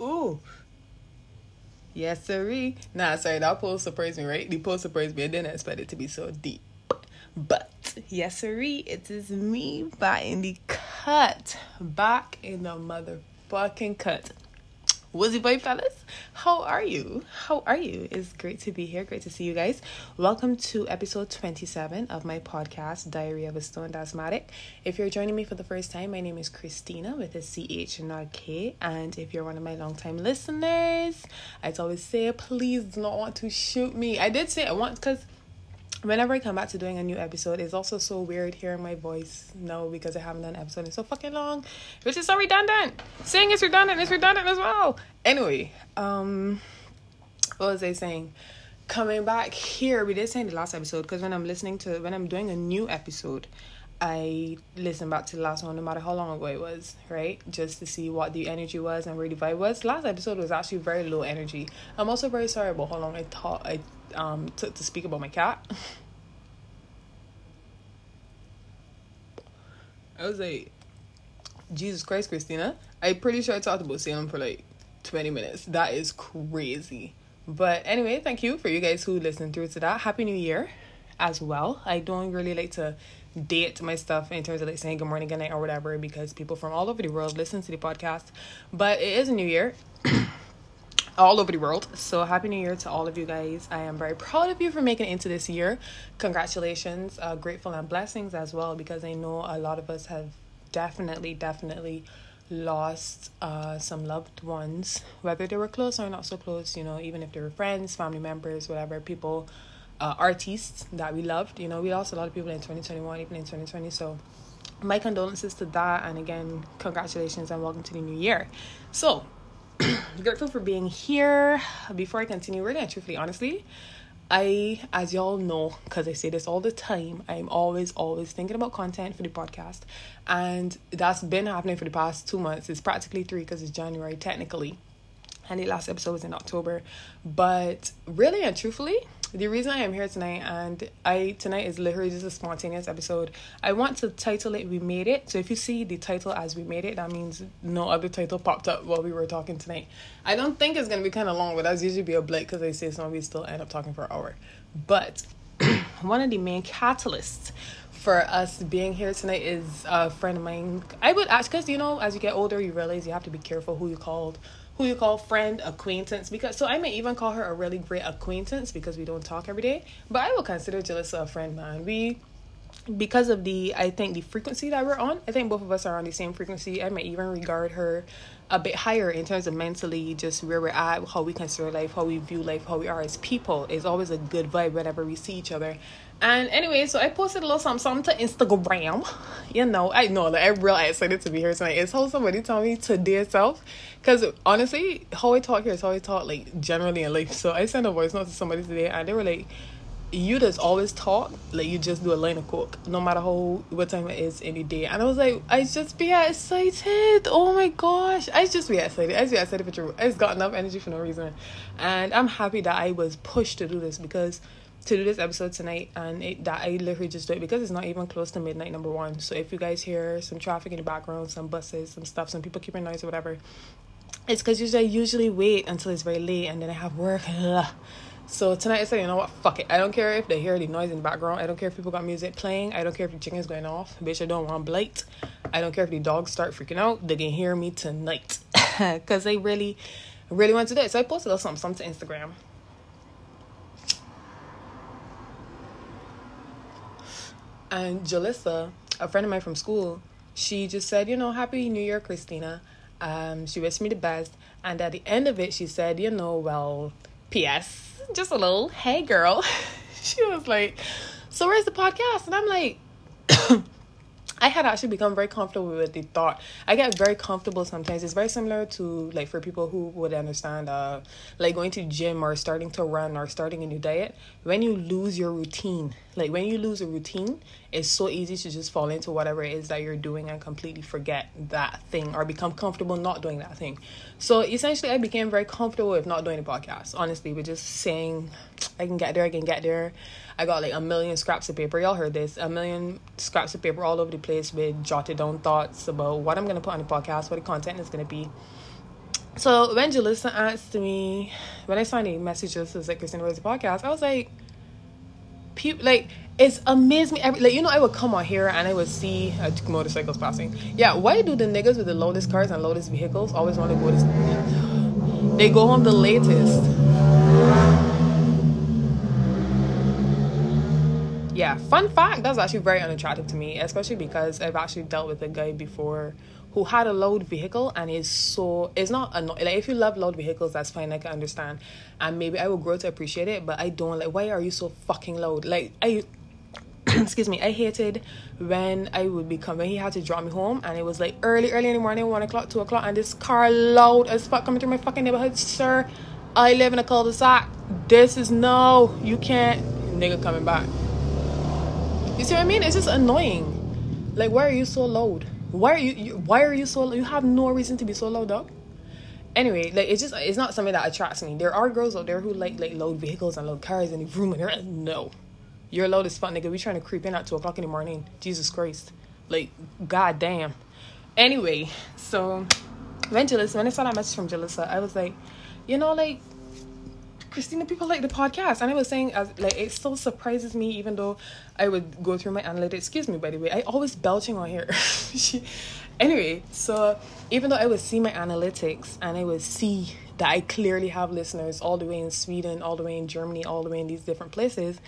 Ooh. Yes, sirree. Nah, sorry, that post surprised me, right? The post surprised me. I didn't expect it to be so deep. But yes, sirree, it is me in the cut. Back in the motherfucking cut. Was What's boy fellas? How are you? How are you? It's great to be here. Great to see you guys. Welcome to episode 27 of my podcast, Diary of a Stoned Asthmatic. If you're joining me for the first time, my name is Christina with a CH and not K. And if you're one of my longtime listeners, I'd always say, please do not want to shoot me. I did say I want because whenever I come back to doing a new episode, it's also so weird hearing my voice No, because I haven't done an episode in so fucking long, which is so redundant. Saying it's redundant, it's redundant as well. Anyway, um, what was I saying? Coming back here, we did say in the last episode because when I'm listening to when I'm doing a new episode, I listen back to the last one, no matter how long ago it was, right? Just to see what the energy was and where the vibe was. Last episode was actually very low energy. I'm also very sorry about how long I thought I um took to speak about my cat. I was like, Jesus Christ, Christina. I'm pretty sure I talked about Salem for like 20 minutes. That is crazy. But anyway, thank you for you guys who listened through to that. Happy New Year as well. I don't really like to date my stuff in terms of like saying good morning, good night, or whatever because people from all over the world listen to the podcast. But it is a new year. All over the world. So happy new year to all of you guys. I am very proud of you for making it into this year. Congratulations, uh, grateful and blessings as well because I know a lot of us have definitely, definitely lost uh, some loved ones, whether they were close or not so close, you know, even if they were friends, family members, whatever, people, uh, artists that we loved. You know, we lost a lot of people in 2021, even in 2020. So my condolences to that. And again, congratulations and welcome to the new year. So, grateful for being here. Before I continue, really and truthfully, honestly, I, as y'all know, because I say this all the time, I'm always, always thinking about content for the podcast. And that's been happening for the past two months. It's practically three because it's January, technically. And the last episode was in October. But really and truthfully, the reason I am here tonight and I tonight is literally just a spontaneous episode. I want to title it We Made It. So if you see the title as We Made It, that means no other title popped up while we were talking tonight. I don't think it's gonna be kinda long, but that's usually be a blake because they say some of you still end up talking for an hour. But one of the main catalysts for us being here tonight is a friend of mine. I would ask because you know, as you get older you realize you have to be careful who you called who you call friend, acquaintance, because so I may even call her a really great acquaintance because we don't talk every day. But I will consider Jalissa a friend, man. We because of the I think the frequency that we're on, I think both of us are on the same frequency. I may even regard her a bit higher in terms of mentally just where we're at, how we consider life, how we view life, how we are as people. It's always a good vibe whenever we see each other. And anyway, so I posted a little something, to Instagram. You know, I know that I'm real excited to be here tonight. It's how somebody tell me to today itself. Because honestly, how I talk here is how I talk like generally in life. So I sent a voice note to somebody today and they were like, you just always talk like you just do a line of coke no matter how what time it is any day and i was like i just be excited oh my gosh i just be excited i just be excited for true i just got enough energy for no reason and i'm happy that i was pushed to do this because to do this episode tonight and it, that I literally just do it because it's not even close to midnight number one. So if you guys hear some traffic in the background, some buses, some stuff, some people keeping noise or whatever, it's because usually I usually wait until it's very late and then I have work. So tonight I said, you know what, fuck it. I don't care if they hear the noise in the background. I don't care if people got music playing. I don't care if the chicken's going off. Bitch, I don't want blight. I don't care if the dogs start freaking out. They can hear me tonight. Because they really, really want to do it. So I posted a something, something to Instagram. And Jalissa, a friend of mine from school, she just said, you know, Happy New Year, Christina. Um, she wished me the best. And at the end of it, she said, you know, well, P.S. Just a little, hey girl. she was like, so where's the podcast? And I'm like, I had actually become very comfortable with the thought. I get very comfortable sometimes. It's very similar to like for people who would understand uh like going to gym or starting to run or starting a new diet. When you lose your routine, like when you lose a routine, it's so easy to just fall into whatever it is that you're doing and completely forget that thing or become comfortable not doing that thing. So essentially I became very comfortable with not doing the podcast, honestly, with just saying I can get there, I can get there. I got like a million scraps of paper. Y'all heard this. A million scraps of paper all over the place with jotted down thoughts about what I'm gonna put on the podcast, what the content is gonna be. So when Jalissa asked me, when I saw any messages, it was like Christina Rose podcast, I was like, people like it's amazed me every like you know I would come out here and I would see uh, motorcycles passing. Yeah, why do the niggas with the loudest cars and loudest vehicles always want to go to? They go home the latest. Yeah, fun fact that's actually very unattractive to me, especially because I've actually dealt with a guy before who had a loud vehicle and is so it's not anno- like if you love loud vehicles that's fine I can understand. And maybe I will grow to appreciate it but I don't like why are you so fucking loud? Like I excuse me I hated when I would be coming he had to drop me home and it was like early early in the morning one o'clock two o'clock and this car loud as fuck coming through my fucking neighborhood. Sir I live in a cul-de-sac. This is no you can't nigga coming back you see what I mean? It's just annoying. Like why are you so loud? Why are you, you why are you so you have no reason to be so low dog. Anyway like it's just it's not something that attracts me. There are girls out there who like like load vehicles and load cars the room and they're no. You're loud as fuck nigga. We trying to creep in at two o'clock in the morning. Jesus christ. Like god damn anyway so when Jalissa, when I saw that message from Jalissa, I was like, you know, like Christina, people like the podcast. And I was saying, as like, it still surprises me, even though I would go through my analytics. Excuse me, by the way, I always belching on here. anyway, so even though I would see my analytics and I would see that I clearly have listeners all the way in Sweden, all the way in Germany, all the way in these different places,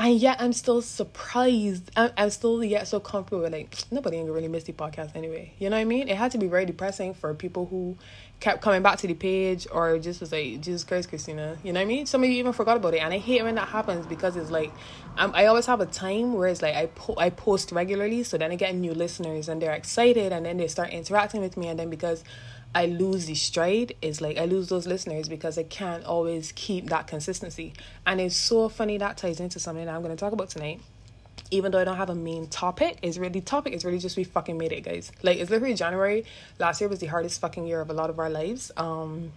and yet I'm still surprised. I'm, I'm still yet so comfortable with like nobody gonna really miss the podcast anyway. You know what I mean? It had to be very depressing for people who kept coming back to the page or just was like Jesus Christ, Christina. You know what I mean? Some of you even forgot about it, and I hate when that happens because it's like I'm, I always have a time where it's like I po- I post regularly, so then I get new listeners and they're excited, and then they start interacting with me, and then because I lose the stride is like I lose those listeners because I can't always keep that consistency. And it's so funny that ties into something that I'm going to talk about tonight. Even though I don't have a main topic, is really topic is really just we fucking made it, guys. Like it's literally January. Last year was the hardest fucking year of a lot of our lives. Um,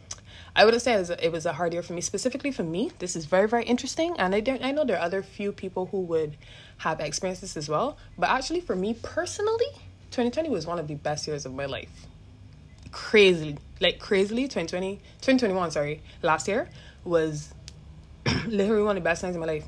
I wouldn't say it was, a, it was a hard year for me specifically for me. This is very very interesting, and I don't I know there are other few people who would have experienced this as well. But actually, for me personally, 2020 was one of the best years of my life crazily, like crazily, 2020, 2021, sorry, last year was literally one of the best times in my life.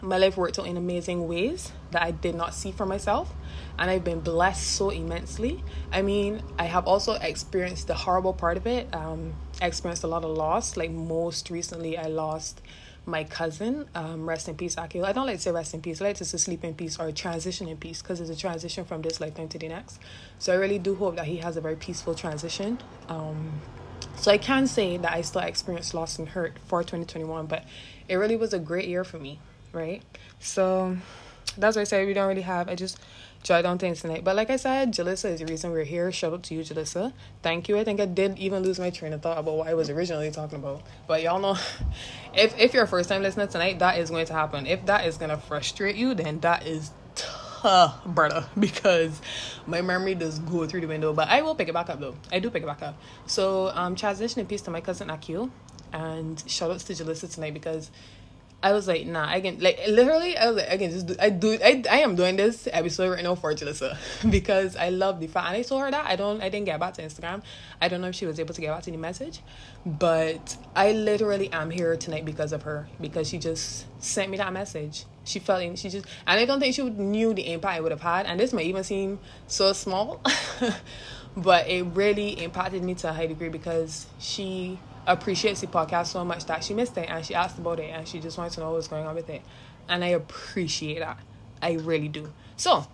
My life worked out in amazing ways that I did not see for myself, and I've been blessed so immensely. I mean, I have also experienced the horrible part of it. Um, I experienced a lot of loss. Like most recently, I lost my cousin, um, rest in peace, Akil. I don't like to say rest in peace. I like to say sleep in peace or transition in peace because it's a transition from this lifetime to the next. So I really do hope that he has a very peaceful transition. Um, so I can say that I still experienced loss and hurt for 2021, but it really was a great year for me, right? So that's why I say we don't really have. I just jot down things tonight. But like I said, Jalissa is the reason we're here. Shout out to you, Jalissa. Thank you. I think I did even lose my train of thought about what I was originally talking about. But y'all know, if if you're a first time listener tonight, that is going to happen. If that is gonna frustrate you, then that is tough, brother, because my memory does go through the window. But I will pick it back up though. I do pick it back up. So um, transition in peace to my cousin Akil, and shout outs to Jalissa tonight because I was like, nah, I can like literally. I was like, I can just do. I do. I I am doing this episode right now for Jalissa because I love the fact. And I told her that I don't. I didn't get back to Instagram. I don't know if she was able to get back to the message, but I literally am here tonight because of her because she just sent me that message. She felt in. She just and I don't think she knew the impact it would have had. And this might even seem so small, but it really impacted me to a high degree because she appreciates the podcast so much that she missed it and she asked about it and she just wanted to know what's going on with it. And I appreciate that. I really do. So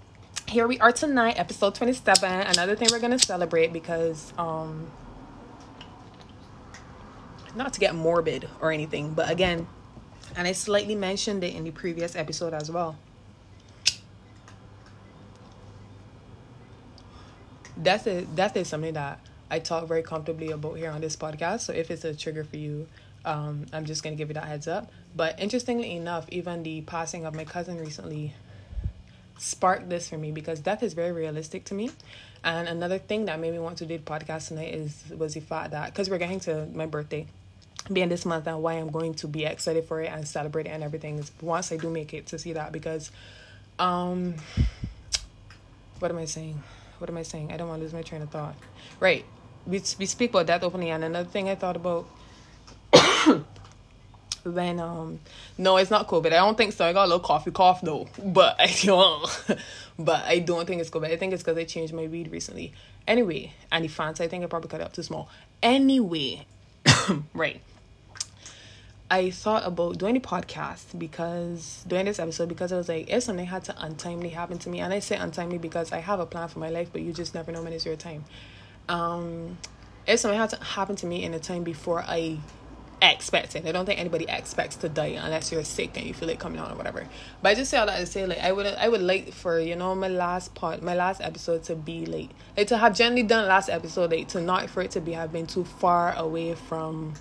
here we are tonight, episode 27. Another thing we're gonna celebrate because um not to get morbid or anything, but again, and I slightly mentioned it in the previous episode as well. Death is death is something that I talk very comfortably about here on this podcast. So if it's a trigger for you, um, I'm just gonna give you that heads up. But interestingly enough, even the passing of my cousin recently sparked this for me because death is very realistic to me. And another thing that made me want to do the podcast tonight is was the fact that because we're getting to my birthday being this month and why I'm going to be excited for it and celebrate it and everything is once I do make it to see that because um what am I saying? What am I saying? I don't want to lose my train of thought. Right we we speak about that openly. And another thing I thought about when um no it's not covid. I don't think so. I got a little coffee cough though. But i don't. But i don't think it's covid. I think it's because i changed my weed recently. Anyway and the fans i think i probably cut it up too small. Anyway right. I thought about doing a podcast because doing this episode because I was like, if something had to untimely happen to me, and I say untimely because I have a plan for my life, but you just never know when it's your time. Um, if something had to happen to me in a time before I expected, I don't think anybody expects to die unless you're sick and you feel it coming on or whatever. But I just say all that to say like I would I would like for you know my last part my last episode to be like like to have generally done last episode like to not for it to be have been too far away from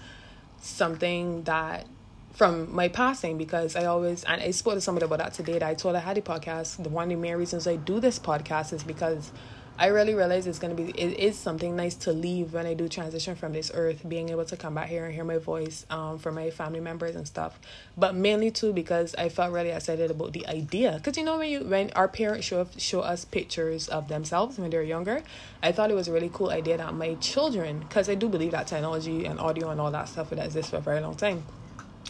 something that from my passing because I always and I spoke to somebody about that today that I told I had a podcast. The one of the main reasons I do this podcast is because I really realize it's gonna be it is something nice to leave when I do transition from this earth, being able to come back here and hear my voice um from my family members and stuff. But mainly too because I felt really excited about the idea. Cause you know when you when our parents show show us pictures of themselves when they're younger, I thought it was a really cool idea that my children, because I do believe that technology and audio and all that stuff would exist for a very long time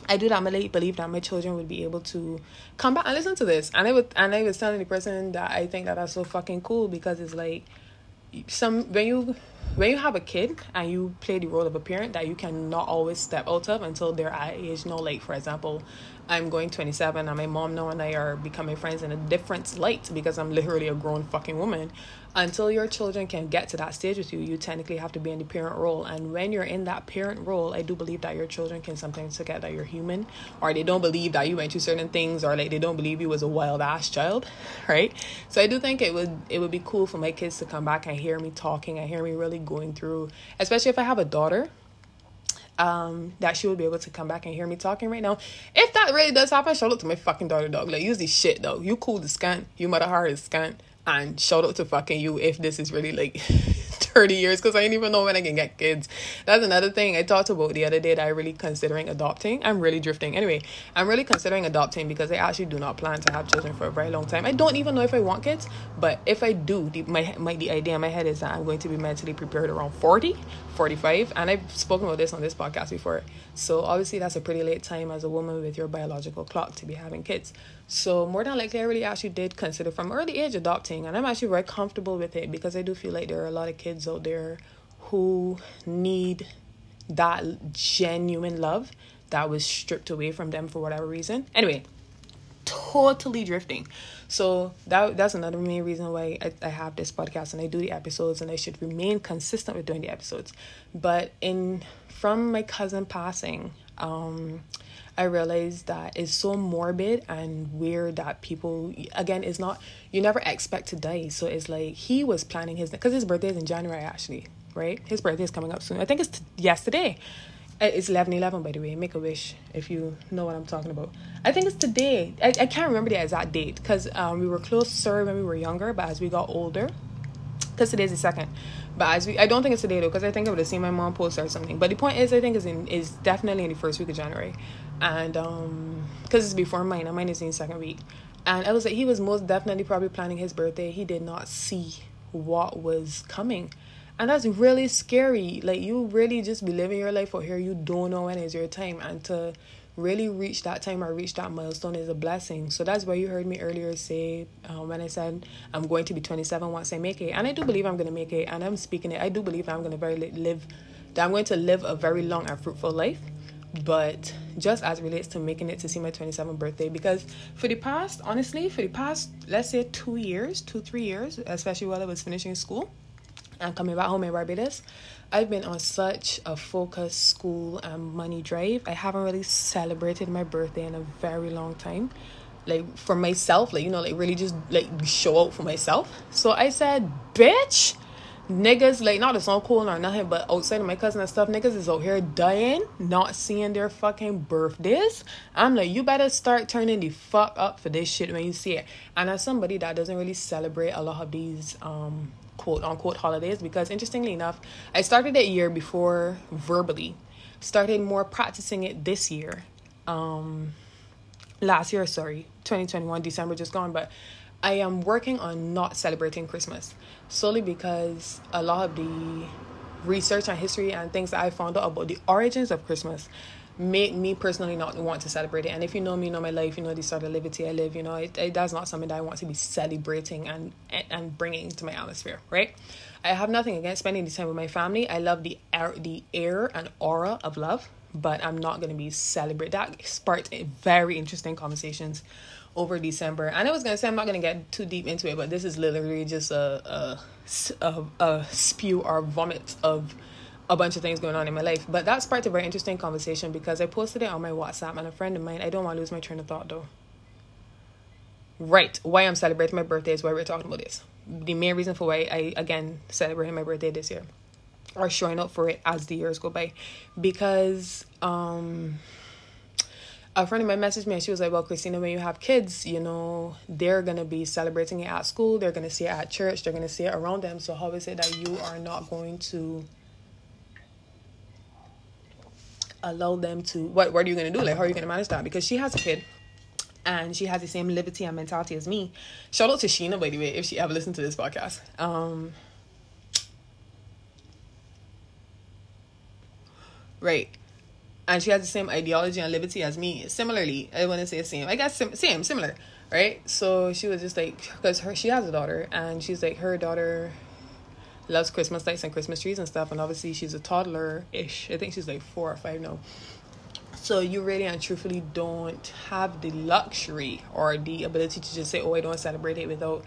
I do that. I believe that my children would be able to come back and listen to this. And I would, and I was telling the person that I think that that's so fucking cool because it's like some when you when you have a kid and you play the role of a parent that you cannot always step out of until they're at age. You know, like for example, I'm going 27 and my mom now and I are becoming friends in a different light because I'm literally a grown fucking woman. Until your children can get to that stage with you, you technically have to be in the parent role. And when you're in that parent role, I do believe that your children can sometimes forget that you're human or they don't believe that you went through certain things or like they don't believe you was a wild ass child, right? So I do think it would it would be cool for my kids to come back and hear me talking and hear me really going through, especially if I have a daughter um, that she would be able to come back and hear me talking right now. If that really does happen, shout out to my fucking daughter, dog. Like, use this shit, though. You cool the scan. You mother hard is scan. And shout out to fucking you if this is really like 30 years because I didn't even know when I can get kids. That's another thing I talked about the other day that I really considering adopting. I'm really drifting. Anyway, I'm really considering adopting because I actually do not plan to have children for a very long time. I don't even know if I want kids, but if I do, the, my, my the idea in my head is that I'm going to be mentally prepared around 40, 45, and I've spoken about this on this podcast before. So obviously that's a pretty late time as a woman with your biological clock to be having kids. So more than likely, I really actually did consider from early age adopting, and I'm actually very comfortable with it because I do feel like there are a lot of kids out there who need that genuine love that was stripped away from them for whatever reason. Anyway, totally drifting. So that that's another main reason why I, I have this podcast and I do the episodes and I should remain consistent with doing the episodes. But in from my cousin passing, um, I realized that it's so morbid and weird that people again it's not you never expect to die. So it's like he was planning his because his birthday is in January actually, right? His birthday is coming up soon. I think it's t- yesterday. It's eleven eleven by the way. Make a wish if you know what I'm talking about. I think it's today. I, I can't remember the exact date because um, we were closer when we were younger, but as we got older, because today's the second. But as we, I don't think it's today though, because I think I would have seen my mom post or something. But the point is, I think is in is definitely in the first week of January, and um, because it's before mine, and mine is in second week. And I was like, he was most definitely probably planning his birthday. He did not see what was coming. And that's really scary. Like you really just be living your life out here. You don't know when is your time. And to really reach that time or reach that milestone is a blessing. So that's why you heard me earlier say um, when I said I'm going to be 27 once I make it, and I do believe I'm going to make it, and I'm speaking it. I do believe I'm going to very live, that I'm going to live a very long and fruitful life. But just as relates to making it to see my 27th birthday, because for the past, honestly, for the past, let's say two years, two, three years, especially while I was finishing school and coming back home in Barbados, I've been on such a focused school and money drive. I haven't really celebrated my birthday in a very long time. Like for myself, like you know, like really just like show out for myself. So I said, bitch, niggas like not to sound cool or nothing, but outside of my cousin and stuff, niggas is out here dying, not seeing their fucking birthdays. I'm like, you better start turning the fuck up for this shit when you see it. And as somebody that doesn't really celebrate a lot of these um quote unquote holidays because interestingly enough, I started that year before verbally, started more practicing it this year. Um, last year, sorry, 2021, December just gone, but I am working on not celebrating Christmas solely because a lot of the research and history and things that I found out about the origins of Christmas made me personally not want to celebrate it. And if you know me, you know my life, you know the sort of liberty I live, you know, it, it, that's not something that I want to be celebrating and, and, bringing to my atmosphere, right? I have nothing against spending the time with my family. I love the air, the air and aura of love, but I'm not going to be celebrate. That sparked very interesting conversations over December. And I was gonna say I'm not gonna get too deep into it, but this is literally just a a, a, a spew or vomit of a bunch of things going on in my life. But that sparked a very interesting conversation because I posted it on my WhatsApp and a friend of mine, I don't want to lose my train of thought though. Right, why I'm celebrating my birthday is why we're talking about this. The main reason for why I again celebrating my birthday this year or showing up for it as the years go by. Because um a friend of mine messaged me and she was like, Well, Christina, when you have kids, you know, they're gonna be celebrating it at school, they're gonna see it at church, they're gonna see it around them. So how is it that you are not going to allow them to what what are you gonna do? Like how are you gonna manage that? Because she has a kid and she has the same liberty and mentality as me. Shout out to Sheena, by the way, if she ever listened to this podcast. Um Right. And she has the same ideology and liberty as me. Similarly, I want to say same. I guess sim- same, similar, right? So she was just like, because her she has a daughter, and she's like her daughter loves Christmas lights and Christmas trees and stuff. And obviously, she's a toddler ish. I think she's like four or five now. So you really and truthfully don't have the luxury or the ability to just say, "Oh, I don't celebrate it," without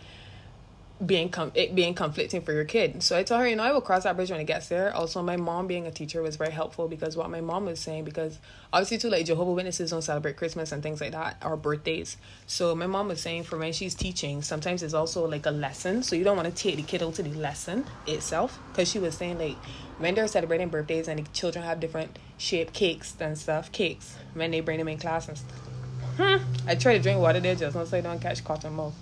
being com- it being conflicting for your kid. So I told her, you know, I will cross that bridge when it gets there. Also, my mom being a teacher was very helpful because what my mom was saying, because obviously too, like Jehovah Witnesses don't celebrate Christmas and things like that or birthdays. So my mom was saying for when she's teaching, sometimes it's also like a lesson. So you don't want to take the kiddo to the lesson itself because she was saying like when they're celebrating birthdays and the children have different shaped cakes and stuff, cakes when they bring them in class and stuff. Hmm. I try to drink water there just so I don't catch cotton mouth.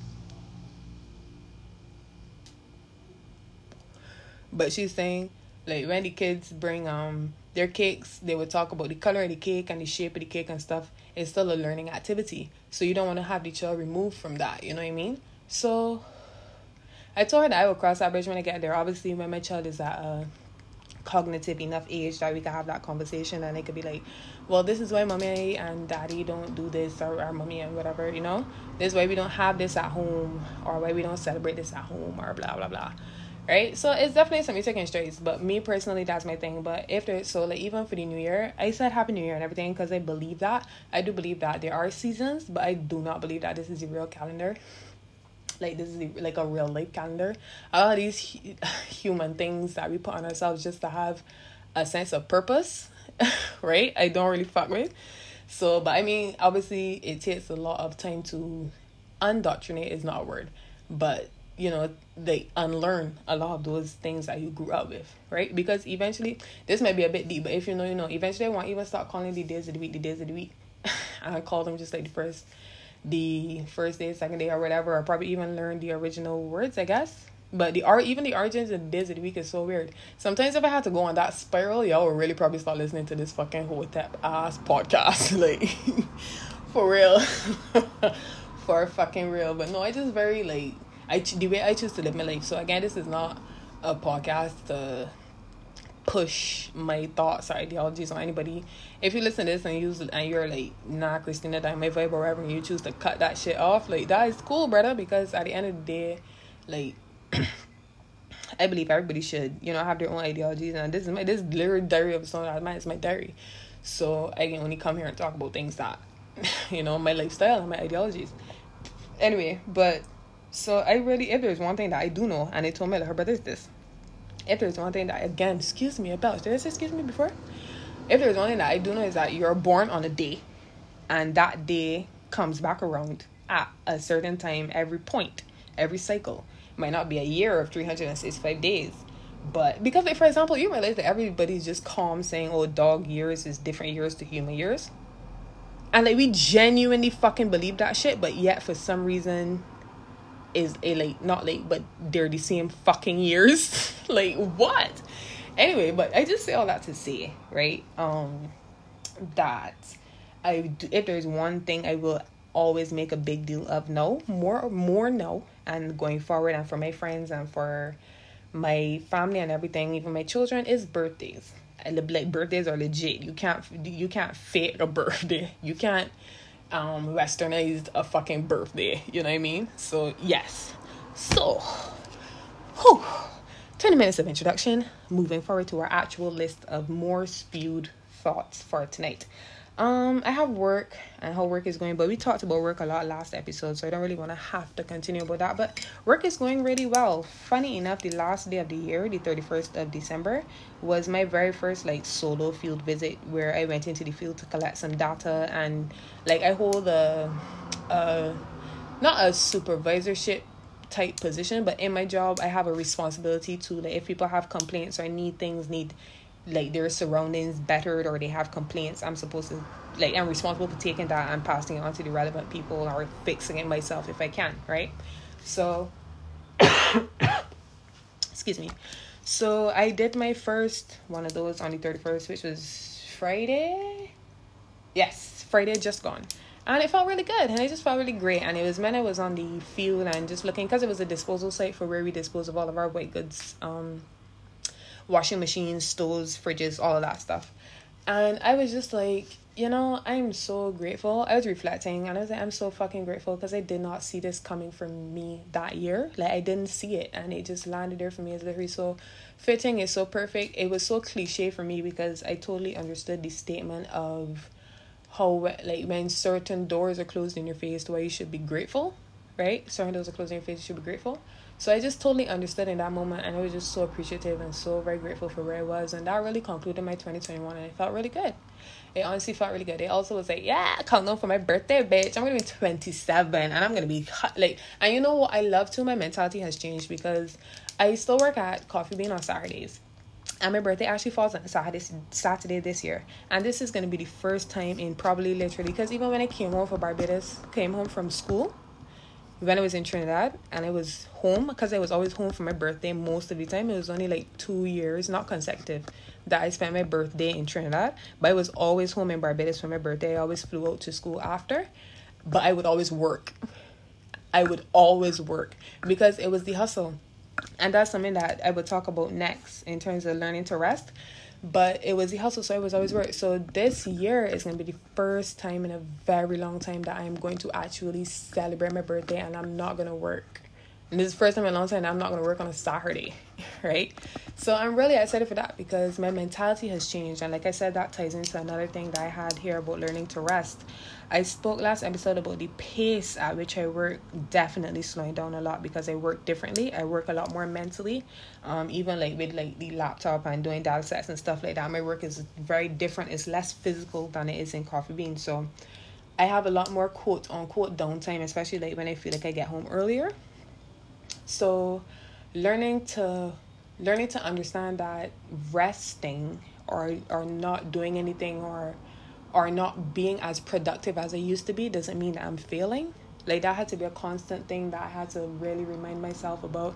But she's saying like when the kids bring um their cakes, they would talk about the color of the cake and the shape of the cake and stuff. It's still a learning activity. So you don't want to have the child removed from that, you know what I mean? So I told her that I would cross that bridge when I get there. Obviously when my child is at a cognitive enough age that we can have that conversation and it could be like, well, this is why mommy and daddy don't do this or our mommy and whatever, you know? This is why we don't have this at home or why we don't celebrate this at home or blah blah blah right? So it's definitely something taking straight. But me personally, that's my thing. But if there's so like even for the new year, I said Happy New Year and everything because I believe that. I do believe that there are seasons, but I do not believe that this is the real calendar. Like this is like a real life calendar. A lot of these human things that we put on ourselves just to have a sense of purpose, right? I don't really fuck with. So, but I mean, obviously, it takes a lot of time to undoctrinate. Is not a word, but you know they unlearn a lot of those things that you grew up with right? Because eventually this might be a bit deep but if you know you know eventually i won't even start calling the days of the week the days of the week. I call them just like the first the first day second day or whatever i probably even learn the original words i guess. But the art even the origins of the days of the week is so weird. Sometimes if i had to go on that spiral y'all would really probably start listening to this fucking hotep ass podcast. Like for real. For fucking real. But no i just very like I the way I choose to live my life. So again, this is not a podcast to push my thoughts or ideologies on anybody. If you listen to this and use and you're like, nah, Christina, that my vibe or whatever, and you choose to cut that shit off, like that is cool, brother. Because at the end of the day, like. I believe everybody should, you know, have their own ideologies, and this is my this is literally diary of someone. Mine is my diary, so I can only come here and talk about things that, you know, my lifestyle and my ideologies. Anyway, but so I really, if there's one thing that I do know, and I told me that her brother's this. If there's one thing that again, excuse me about, did I say excuse me before? If there's one thing that I do know is that you're born on a day, and that day comes back around at a certain time every point, every cycle. It might not be a year of 365 days, but because, like, for example, you realize that everybody's just calm saying, "Oh, dog years is different years to human years," and like we genuinely fucking believe that shit, but yet for some reason is a late, not late but they're the same fucking years like what anyway but i just say all that to say right um that i do, if there's one thing i will always make a big deal of no more more no and going forward and for my friends and for my family and everything, even my children, is birthdays. Like birthdays are legit. You can't you can't fake a birthday. You can't um westernize a fucking birthday. You know what I mean? So yes. So, whew, 20 minutes of introduction. Moving forward to our actual list of more spewed thoughts for tonight. Um, I have work and how work is going, but we talked about work a lot last episode, so I don't really want to have to continue about that. But work is going really well. Funny enough, the last day of the year, the 31st of December, was my very first like solo field visit where I went into the field to collect some data and like I hold a uh not a supervisorship type position, but in my job I have a responsibility to like if people have complaints or need things, need like their surroundings bettered or they have complaints, I'm supposed to like I'm responsible for taking that and passing it on to the relevant people or fixing it myself if I can, right? So excuse me. So I did my first one of those on the 31st, which was Friday. Yes, Friday just gone. And it felt really good and it just felt really great. And it was when I was on the field and just looking because it was a disposal site for where we dispose of all of our white goods um washing machines, stoves, fridges, all of that stuff. And I was just like, you know, I'm so grateful. I was reflecting and I was like, I'm so fucking grateful because I did not see this coming from me that year. Like, I didn't see it and it just landed there for me. It's literally so fitting. It's so perfect. It was so cliche for me because I totally understood the statement of how, like, when certain doors are closed in your face, why you should be grateful, right? Certain doors are closed in your face, you should be grateful. So I just totally understood in that moment and I was just so appreciative and so very grateful for where I was. And that really concluded my 2021 and it felt really good. It honestly felt really good. It also was like, yeah, countdown for my birthday, bitch. I'm gonna be 27 and I'm gonna be like, and you know what I love too? My mentality has changed because I still work at Coffee Bean on Saturdays. And my birthday actually falls on Saturday, Saturday this year. And this is going to be the first time in probably literally, because even when I came home for Barbados, came home from school, when I was in Trinidad and I was home because I was always home for my birthday most of the time. It was only like two years, not consecutive, that I spent my birthday in Trinidad. But I was always home in Barbados for my birthday. I always flew out to school after, but I would always work. I would always work because it was the hustle. And that's something that I would talk about next in terms of learning to rest but it was the hustle so i was always work so this year is to be the first time in a very long time that i'm going to actually celebrate my birthday and i'm not to work and this is the first time in a long time I'm not to work on a Saturday, right? So I'm really excited for that because my mentality has changed. And like I said, that ties into another thing that I had here about learning to rest. I spoke last episode about the pace at which I work definitely slowing down a lot because I work differently. I work a lot more mentally. Um, even like with like the laptop and doing data sets and stuff like that. My work is very different. It's less physical than it is in coffee bean. So I have a lot more quote unquote downtime, especially like when I feel like I get home earlier so learning to learning to understand that resting or or not doing anything or or not being as productive as I used to be doesn't mean that I'm failing. Like that had to be a constant thing that I had to really remind myself about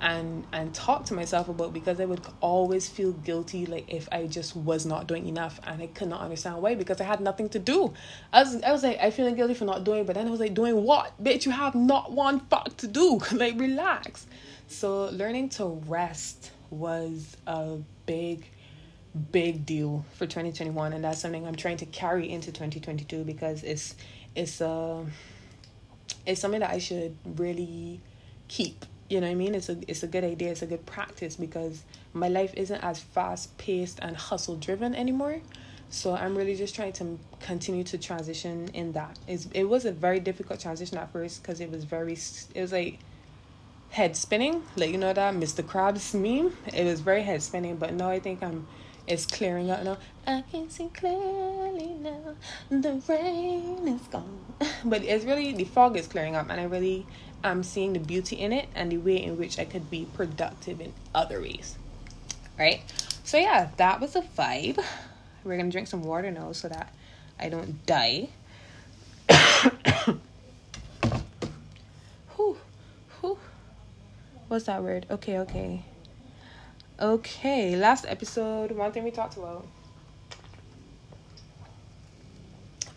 and and talk to myself about because I would always feel guilty like if I just was not doing enough and I could not understand why because I had nothing to do. I was I was like I feeling guilty for not doing, but then I was like doing what? Bitch, you have not one fuck to do. like relax. So learning to rest was a big big deal for 2021 and that's something I'm trying to carry into 2022 because it's it's uh it's something that I should really keep you know what I mean? It's a it's a good idea. It's a good practice because my life isn't as fast paced and hustle driven anymore. So I'm really just trying to continue to transition in that. It's, it was a very difficult transition at first because it was very it was like head spinning, like you know that Mr. Krabs meme. It was very head spinning, but now I think I'm it's clearing up now. I can see clearly now. The rain is gone. but it's really the fog is clearing up and I really I'm seeing the beauty in it and the way in which I could be productive in other ways. Right? So yeah, that was a vibe. We're gonna drink some water now so that I don't die. whew, whew. What's that word? Okay, okay. Okay, last episode, one thing we talked about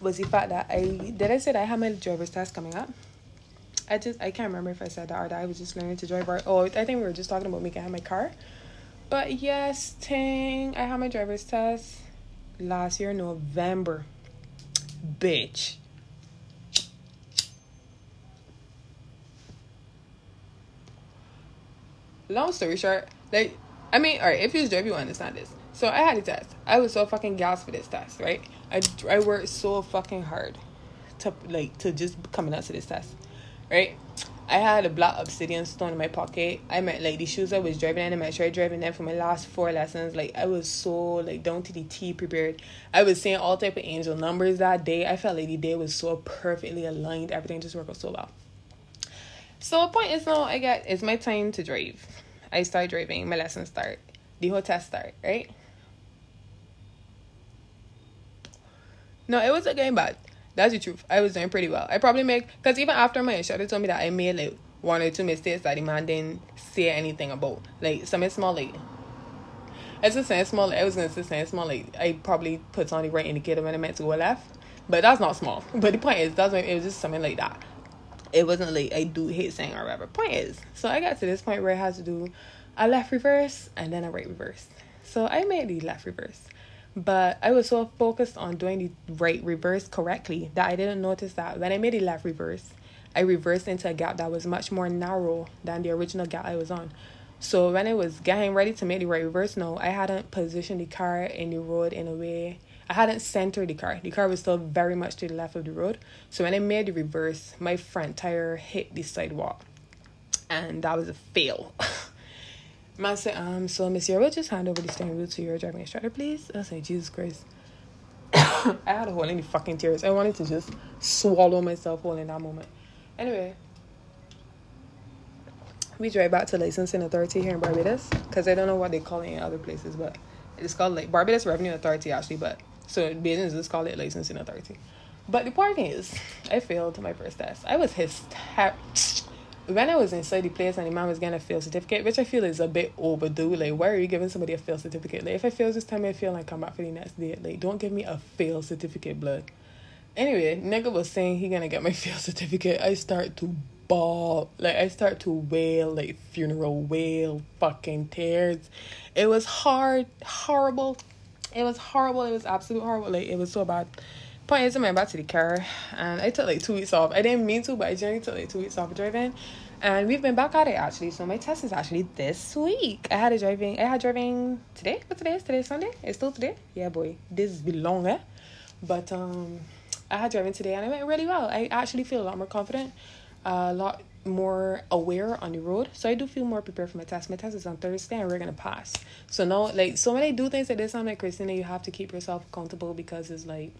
was the fact that I did I say that I have my driver's test coming up? I just I can't remember if I said that or that I was just learning to drive. Or oh, I think we were just talking about me getting my car. But yes, thing I had my driver's test last year November. Bitch. Long story short, like I mean, alright, if you drive, you understand this. So I had a test. I was so fucking gassed for this test, right? I I worked so fucking hard to like to just coming out to this test, right? I had a black obsidian stone in my pocket. I meant like the shoes I was driving in, I tried driving them for my last four lessons. Like I was so like down to the T prepared. I was saying all type of angel numbers that day. I felt like the day was so perfectly aligned. Everything just worked out so well. So the point is now I got it's my time to drive. I start driving, my lesson start. The whole test start, right? No, it wasn't going bad. That's the truth. I was doing pretty well. I probably make because even after my instructor told me that I made like one or two mistakes that the man didn't say anything about. Like something small like it's just saying small I was gonna say small like I probably put on the right indicator when I meant to go left. But that's not small. But the point is that's it was just something like that. It wasn't like I do hate saying or whatever. Point is, so I got to this point where I had to do a left reverse and then a right reverse. So I made the left reverse. But I was so focused on doing the right reverse correctly that I didn't notice that when I made the left reverse, I reversed into a gap that was much more narrow than the original gap I was on. So when I was getting ready to make the right reverse, no, I hadn't positioned the car in the road in a way. I hadn't centered the car. The car was still very much to the left of the road. So when I made the reverse, my front tire hit the sidewalk. And that was a fail. Man said, um, so Miss Year, will just hand over the steering wheel to your driving instructor, please? I said, Jesus Christ. I had a whole any fucking tears. I wanted to just swallow myself whole in that moment. Anyway, we drive back to licensing authority here in Barbados because I don't know what they call it in other places, but it's called like Barbados Revenue Authority actually. But so business just call it licensing authority. But the point is, I failed my first test. I was hysterical when I was inside the place and the man was getting a fail certificate, which I feel is a bit overdue. Like, why are you giving somebody a fail certificate? Like, if I fail this time, I feel like come back for the next day. Like, don't give me a fail certificate, blood. Anyway, nigga was saying he gonna get my fail certificate. I start to bawl, like I start to wail, like funeral wail, fucking tears. It was hard, horrible. It was horrible. It was absolute horrible. Like it was so bad point is, I went back to the car and I took like two weeks off. I didn't mean to, but I generally took like two weeks off driving. And we've been back at it actually. So my test is actually this week. I had a driving. I had driving today. What today is? Today Sunday. It's still today. Yeah, boy. This is long, eh? But um, I had driving today and it went really well. I actually feel a lot more confident, a lot more aware on the road. So I do feel more prepared for my test. My test is on Thursday and we're gonna pass. So now, like, so when I do things like this, I'm like Christina, you have to keep yourself accountable because it's like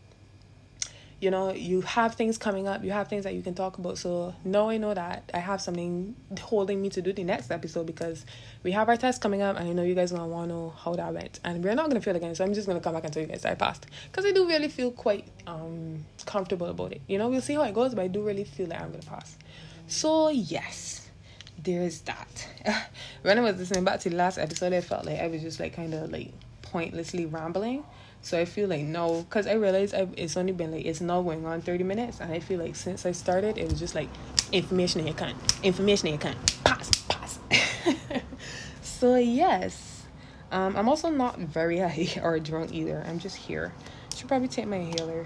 you know you have things coming up. You have things that you can talk about. So now i know that i have something holding me to do the next episode because we have our test coming up and i know you guys gonna want to know how that went. And we're not gonna fail again. So i'm just gonna come back and tell you guys i passed. Because i do really feel quite um comfortable about it. You know we'll see how it goes but i do really feel like i'm gonna pass so yes there's that when i was listening back to the last episode i felt like i was just like kind of like pointlessly rambling so I feel like no, because I realized I, it's only been like it's now going on thirty minutes, and I feel like since I started, it was just like information in your can, information in your can, pass, pass. so yes, um, I'm also not very high or drunk either. I'm just here. Should probably take my inhaler.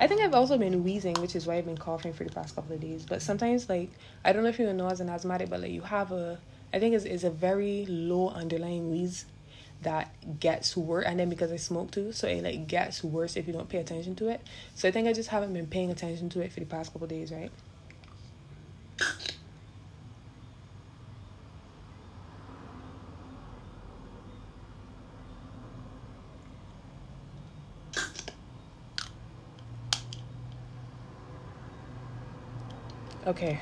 I think I've also been wheezing, which is why I've been coughing for the past couple of days. But sometimes, like, I don't know if you know as an asthmatic, but like you have a, I think it's, it's a very low underlying wheeze that gets worse and then because I smoke too, so it like gets worse if you don't pay attention to it. So I think I just haven't been paying attention to it for the past couple of days, right? Okay.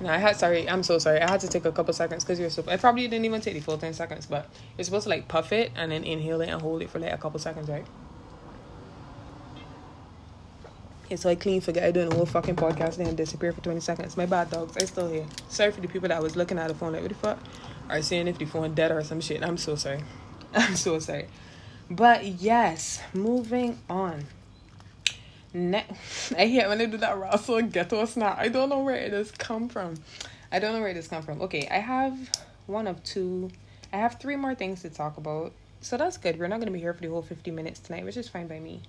No, I had sorry. I'm so sorry. I had to take a couple seconds because you're so. I probably didn't even take the full ten seconds, but you're supposed to like puff it and then inhale it and hold it for like a couple seconds, right? Yeah, so I clean forget I doing a whole fucking podcast and disappear for 20 seconds. My bad dogs, I still here. Sorry for the people that was looking at the phone like what the fuck? Are seeing if the phone dead or some shit. I'm so sorry. I'm so sorry. But yes, moving on. Ne- I hate when they do that Russell ghetto snap. I don't know where it has come from. I don't know where it has come from. Okay, I have one of two. I have three more things to talk about. So that's good. We're not gonna be here for the whole fifty minutes tonight, which is fine by me.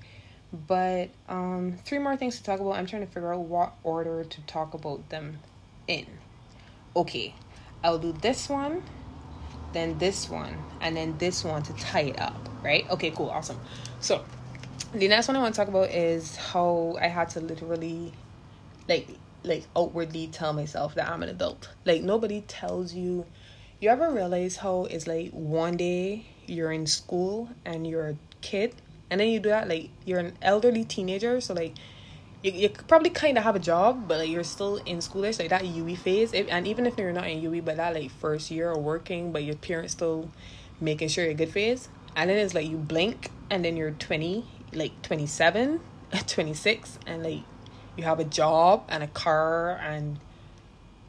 But um three more things to talk about. I'm trying to figure out what order to talk about them in. Okay. I'll do this one, then this one, and then this one to tie it up, right? Okay, cool, awesome. So the next one I want to talk about is how I had to literally like like outwardly tell myself that I'm an adult. Like nobody tells you you ever realize how it's like one day you're in school and you're a kid and then you do that like you're an elderly teenager so like you, you probably kind of have a job but like you're still in schoolish like that UWI phase if, and even if you're not in UWI but that like first year of working but your parents still making sure you're good phase and then it's like you blink and then you're 20 like 27 26 and like you have a job and a car and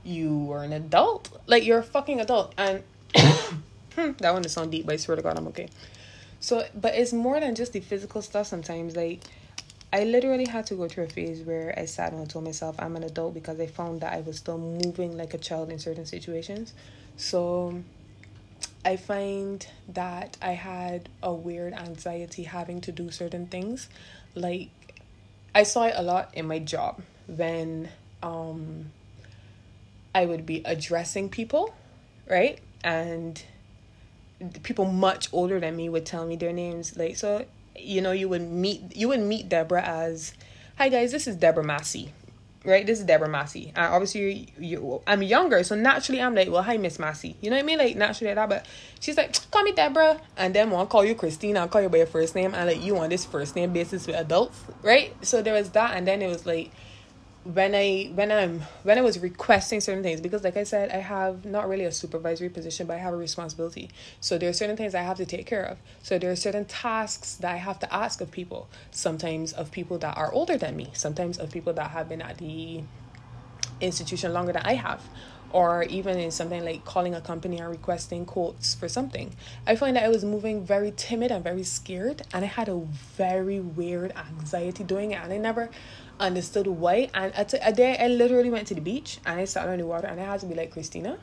you are an adult. Like you're a fucking adult. And hmm, that one is sound deep but i swear to god i'm okay. So but it's more than just the physical stuff sometimes. Like i literally had to go through a phase where i sat and told myself i'm an adult because i found that i was still moving like a child in certain situations. So I find that I had a weird anxiety having to do certain things. Like I saw it a lot in my job when um I would be addressing people, right? And people much older than me would tell me their names. Like so you know, you would meet you would meet Deborah as Hi guys, this is Deborah Massey right? This is Deborah Massey. And obviously, you, you, I'm younger, so naturally, I'm like, well, hi, Miss Massey. You know what I mean? Like, naturally, that. But she's like, call me Deborah. And then one call you Christina, I'll call you by your first name. And like, you on this first name basis with adults, right? So there was that. And then it was like, when I when I'm when I was requesting certain things because like I said I have not really a supervisory position but I have a responsibility so there are certain things I have to take care of so there are certain tasks that I have to ask of people sometimes of people that are older than me sometimes of people that have been at the institution longer than I have or even in something like calling a company and requesting quotes for something. I find that I was moving very timid and very scared, and I had a very weird anxiety doing it, and I never understood why. And at a day, I literally went to the beach and I sat on the water and I had to be like, Christina,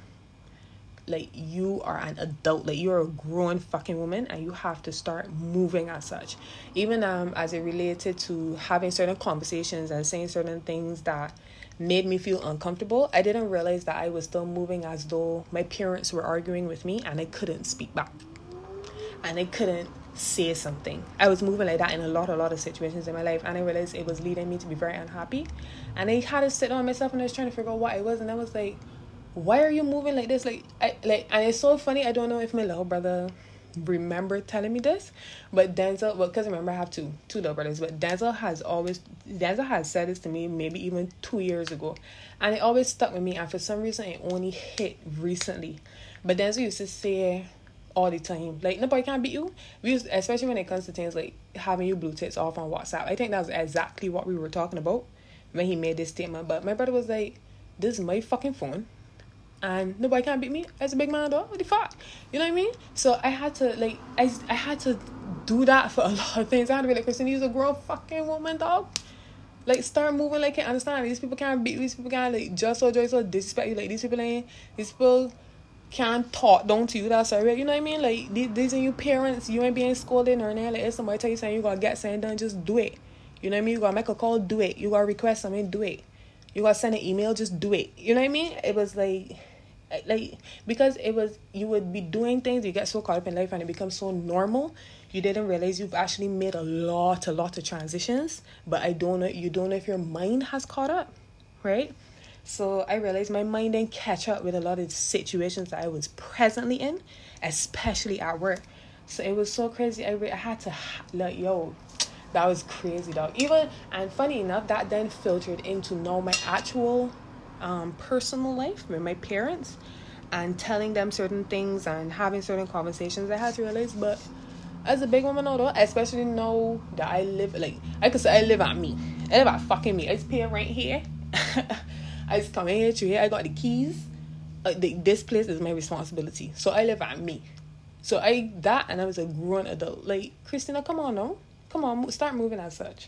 like you are an adult, like you're a grown fucking woman and you have to start moving as such. Even um as it related to having certain conversations and saying certain things that made me feel uncomfortable, I didn't realize that I was still moving as though my parents were arguing with me and I couldn't speak back. And I couldn't say something. I was moving like that in a lot, a lot of situations in my life, and I realized it was leading me to be very unhappy. And I had to sit on myself, and I was trying to figure out what I was, and I was like, "Why are you moving like this?" Like, I like, and it's so funny. I don't know if my little brother remember telling me this, but Denzel, well, because remember I have two two little brothers, but Denzel has always Denzel has said this to me maybe even two years ago, and it always stuck with me. And for some reason, it only hit recently. But Denzel used to say all the time. Like nobody can beat you. We especially when it comes to things like having your blue ticks off on WhatsApp. I think that was exactly what we were talking about when he made this statement. But my brother was like, "This is my fucking phone." And nobody can beat me as a big man, dog. What the fuck? You know what I mean? So I had to like I I had to do that for a lot of things. I had to be like, Christine, you're a grown fucking woman, dog. Like start moving like can't understand. These people can't beat these people can't like just so joy so disrespect you. Like these people ain't these people can't talk down to you. That's alright. You know what I mean? Like these are your parents. You ain't being scolded or anything. Like if somebody tell you something, you gotta get something done. Just do it. You know what I mean? You gotta make a call. Do it. You gotta request something. Do it. You gotta send an email. Just do it. You know what I mean? It was like, eh, like because it was you would be doing things. You get so caught up in life and it becomes so normal. You didn't realize you've actually made a lot, a lot of transitions. But I don't know. You don't know if your mind has caught up, right? So I realized my mind didn't catch up with a lot of situations that I was presently in, especially at work. So it was so crazy. I, re- I had to, like, yo, that was crazy, dog. Even, and funny enough, that then filtered into now my actual um, personal life with my parents and telling them certain things and having certain conversations. I had to realize, but as a big woman, though, especially know that I live, like, I could say I live at me. I live at fucking me. It's just pay rent here. I just come here to here. I got the keys. Uh, the, this place is my responsibility. So I live at me. So I that and I was a grown adult. Like Christina, come on now, come on, start moving as such.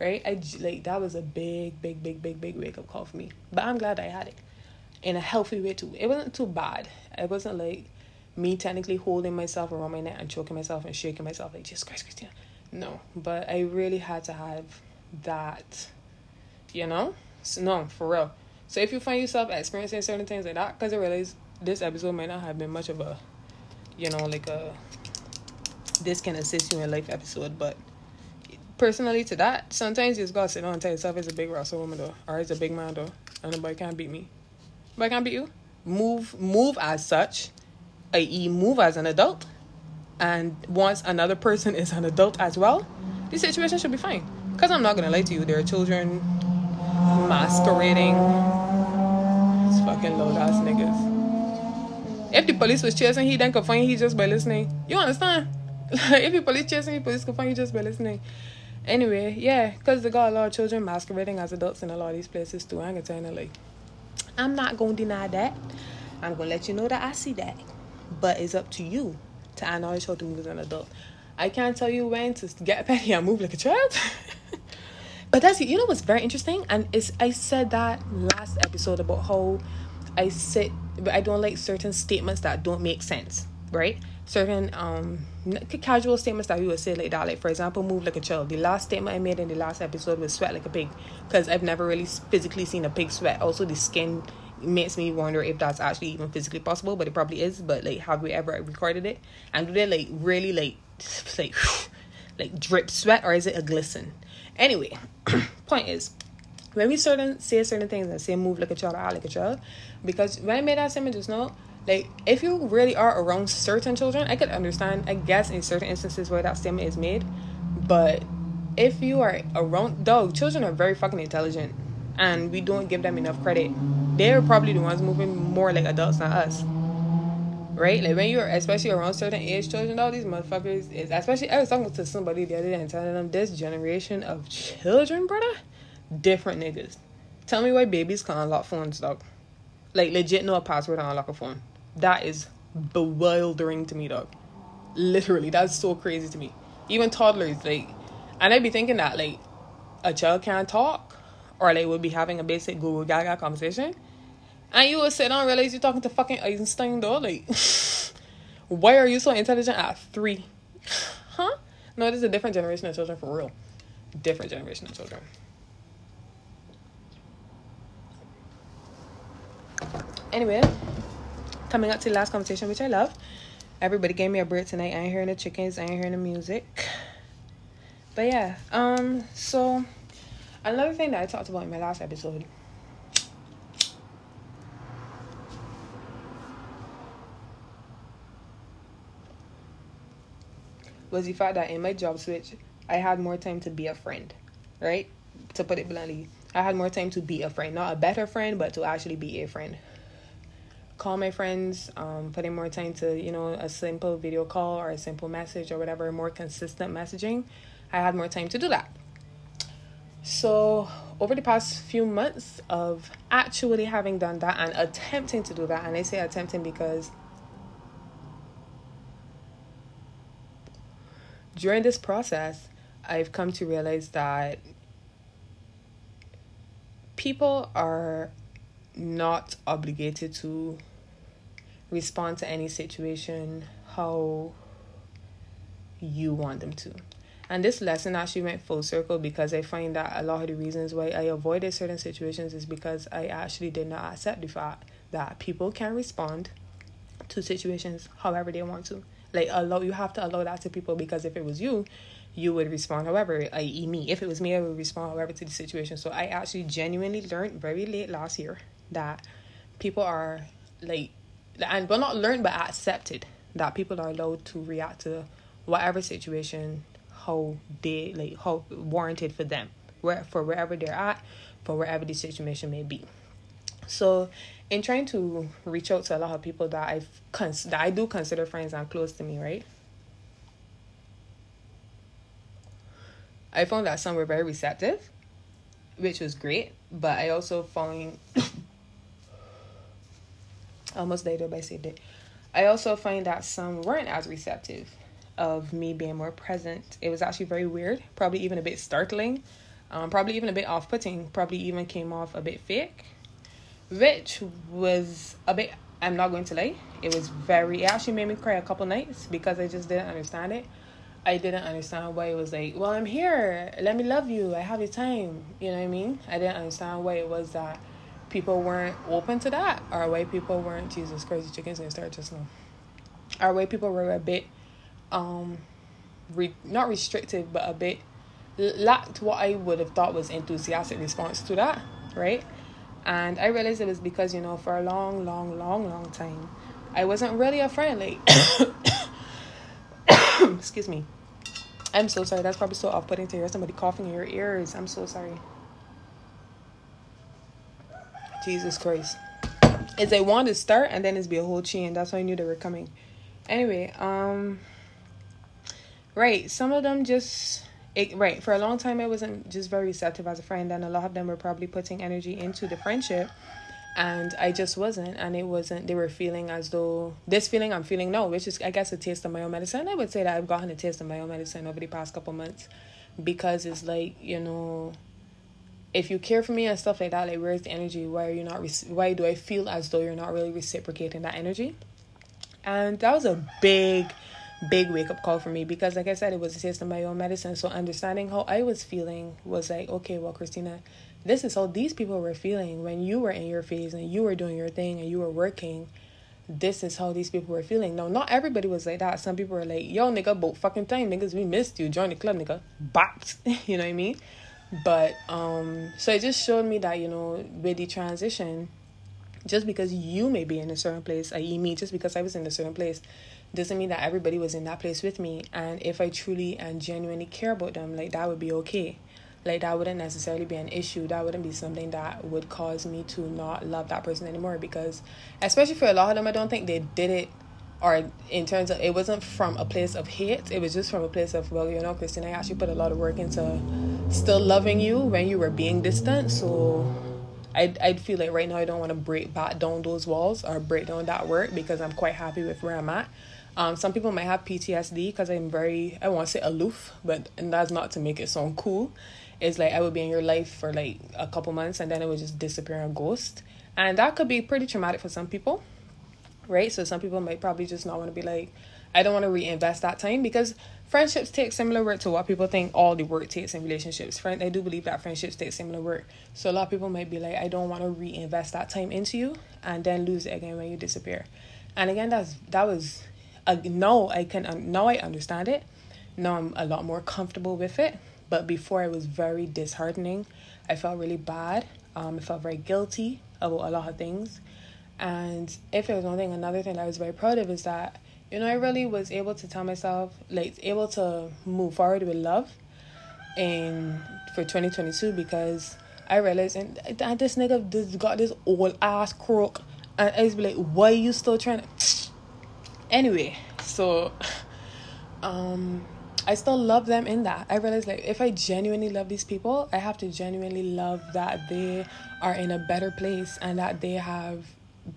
right? I like that was a big, big, big, big, big wake up call for me. But I'm glad I had it in a healthy way too. It wasn't too bad. It wasn't like me technically holding myself around my neck and choking myself and shaking myself like Jesus Christ, Christina. No, but I really had to have that, you know. So, no, for real. So if you find yourself experiencing certain things like that, because I realize this episode might not have been much of a, you know, like a this can assist you in life episode, but personally to that, sometimes you just gotta sit down and tell yourself it's a big Russell woman though, or it's a big man though, and nobody can't beat me. Nobody can't beat you. Move, move as such, i.e., move as an adult, and once another person is an adult as well, the situation should be fine. Cause I'm not gonna lie to you, there are children masquerading as fucking ass niggas. If the police was chasing he, then could find he just by listening. You understand? if the police chasing you, police could find you just by listening. Anyway, yeah, because they got a lot of children masquerading as adults in a lot of these places too. I ain't gonna tell you, like, I'm not gonna deny that. I'm gonna let you know that I see that. But it's up to you to acknowledge how to move as an adult. I can't tell you when to get petty and move like a child. but that's you know what's very interesting, and is I said that last episode about how I sit, but I don't like certain statements that don't make sense, right? certain um casual statements that we would say like that. Like for example, move like a child. The last statement I made in the last episode was sweat like a pig, because I've never really physically seen a pig sweat. Also, the skin makes me wonder if that's actually even physically possible, but it probably is. But like, have we ever recorded it? And do they like really like like like drip sweat or is it a glisten? Anyway, point is when we certain say certain things and say move like a child or act like a child, because when I made that statement just now, like, if you really are around certain children, I could understand, I guess, in certain instances where that statement is made. But if you are around, dog, children are very fucking intelligent, and we don't give them enough credit. They're probably the ones moving more like adults than us. Right? Like, when you're especially around certain age children, all these motherfuckers is, especially, I was talking to somebody the other day and telling them this generation of children, brother, different niggas. Tell me why babies can't unlock phones, dog. Like, legit know a password and unlock a phone that is bewildering to me, dog. Literally, that's so crazy to me. Even toddlers, like, and I'd be thinking that, like, a child can't talk, or they would be having a basic Google Gaga conversation, and you would sit down and realize you're talking to fucking Einstein, though. Like, why are you so intelligent at three? Huh? No, this is a different generation of children for real. Different generation of children. Anyway, coming up to the last conversation, which I love. Everybody gave me a break tonight. I ain't hearing the chickens. I ain't hearing the music. But yeah, um, so another thing that I talked about in my last episode was the fact that in my job switch, I had more time to be a friend, right? To put it bluntly, I had more time to be a friend, not a better friend, but to actually be a friend call my friends, um, putting more time to, you know, a simple video call or a simple message or whatever, more consistent messaging, I had more time to do that. So, over the past few months of actually having done that and attempting to do that, and I say attempting because during this process, I've come to realize that people are not obligated to respond to any situation how you want them to. And this lesson actually went full circle because I find that a lot of the reasons why I avoided certain situations is because I actually did not accept the fact that people can respond to situations however they want to. Like allow you have to allow that to people because if it was you, you would respond however, i.e. me. If it was me, I would respond however to the situation. So I actually genuinely learned very late last year that people are like and well not learned but accepted that people are allowed to react to whatever situation how they like how warranted for them where for wherever they're at for wherever the situation may be. So in trying to reach out to a lot of people that i've cons- that i do consider friends and close to me right? I found that some were very receptive which was great but i also found almost died by saved it. I also find that some weren't as receptive of me being more present. It was actually very weird, probably even a bit startling. Um, probably even a bit off putting, probably even came off a bit fake. Which was a bit I'm not going to lie, it was very it actually made me cry a couple nights because I just didn't understand it. I didn't understand why it was like, Well, I'm here, let me love you, I have your time. You know what I mean? I didn't understand why it was that people weren't open to that Our why people weren't Jesus crazy chickens and start just now. Or why people were a bit um re- not restricted but a bit lacked what I would have thought was enthusiastic response to that, right? And I realized it was because, you know, for a long, long, long, long time, I wasn't really a friend. Like, excuse me. I'm so sorry. That's probably so off putting to hear somebody coughing in your ears. I'm so sorry. Jesus Christ. It's a one to start and then it's be a whole chain. That's why I knew they were coming. Anyway, um right, some of them just it, right for a long time i wasn't just very receptive as a friend and a lot of them were probably putting energy into the friendship and i just wasn't and it wasn't they were feeling as though this feeling i'm feeling no which is i guess a taste of my own medicine i would say that i've gotten a taste of my own medicine over the past couple months because it's like you know if you care for me and stuff like that like where's the energy? Why are you not why do i feel as though you're not really reciprocating that energy? And that was a big big wake up call for me because like I said it was a taste of my own medicine. So understanding how I was feeling was like okay well Christina this is how these people were feeling when you were in your phase and you were doing your thing and you were working. This is how these people were feeling. No not everybody was like that. Some people were like yo nigga about fucking time niggas we missed you. Join the club nigga. Bopped. You know what I mean but um so it just showed me that you know with the transition just because you may be in a certain place i.e me just because I was in a certain place doesn't mean that everybody was in that place with me. And if i truly and genuinely care about them like that would be okay. Like that wouldn't necessarily be an issue. That wouldn't be something that would cause me to not love that person anymore because especially for a lot of them i don't think they did it or in terms of it wasn't from a place of hate it was just from a place of well you know christine i actually put a lot of work into still loving you when you were being distant so I'd, I'd feel like right now i don't want to break back down those walls or break down that work because i'm quite happy with where i'm at um, some people might have PTSD because I'm very, I want to say aloof, but and that's not to make it sound cool. It's like I would be in your life for like a couple months and then it would just disappear and ghost. And that could be pretty traumatic for some people, right? So some people might probably just not want to be like, I don't want to reinvest that time because friendships take similar work to what people think all the work takes in relationships. Friend, I do believe that friendships take similar work. So a lot of people might be like, I don't want to reinvest that time into you and then lose it again when you disappear. And again, that's that was uh, now I can um, now I understand it. Now I'm a lot more comfortable with it. But before it was very disheartening. I felt really bad. Um, I felt very guilty about a lot of things. And if it was one thing, another thing that I was very proud of is that you know I really was able to tell myself like able to move forward with love in for 2022 because I realized and, this nigga just got this old ass crook and I was like why are you still trying to anyway so um I still love them in that. I realize like if I genuinely love these people, I have to genuinely love that they are in a better place and that they have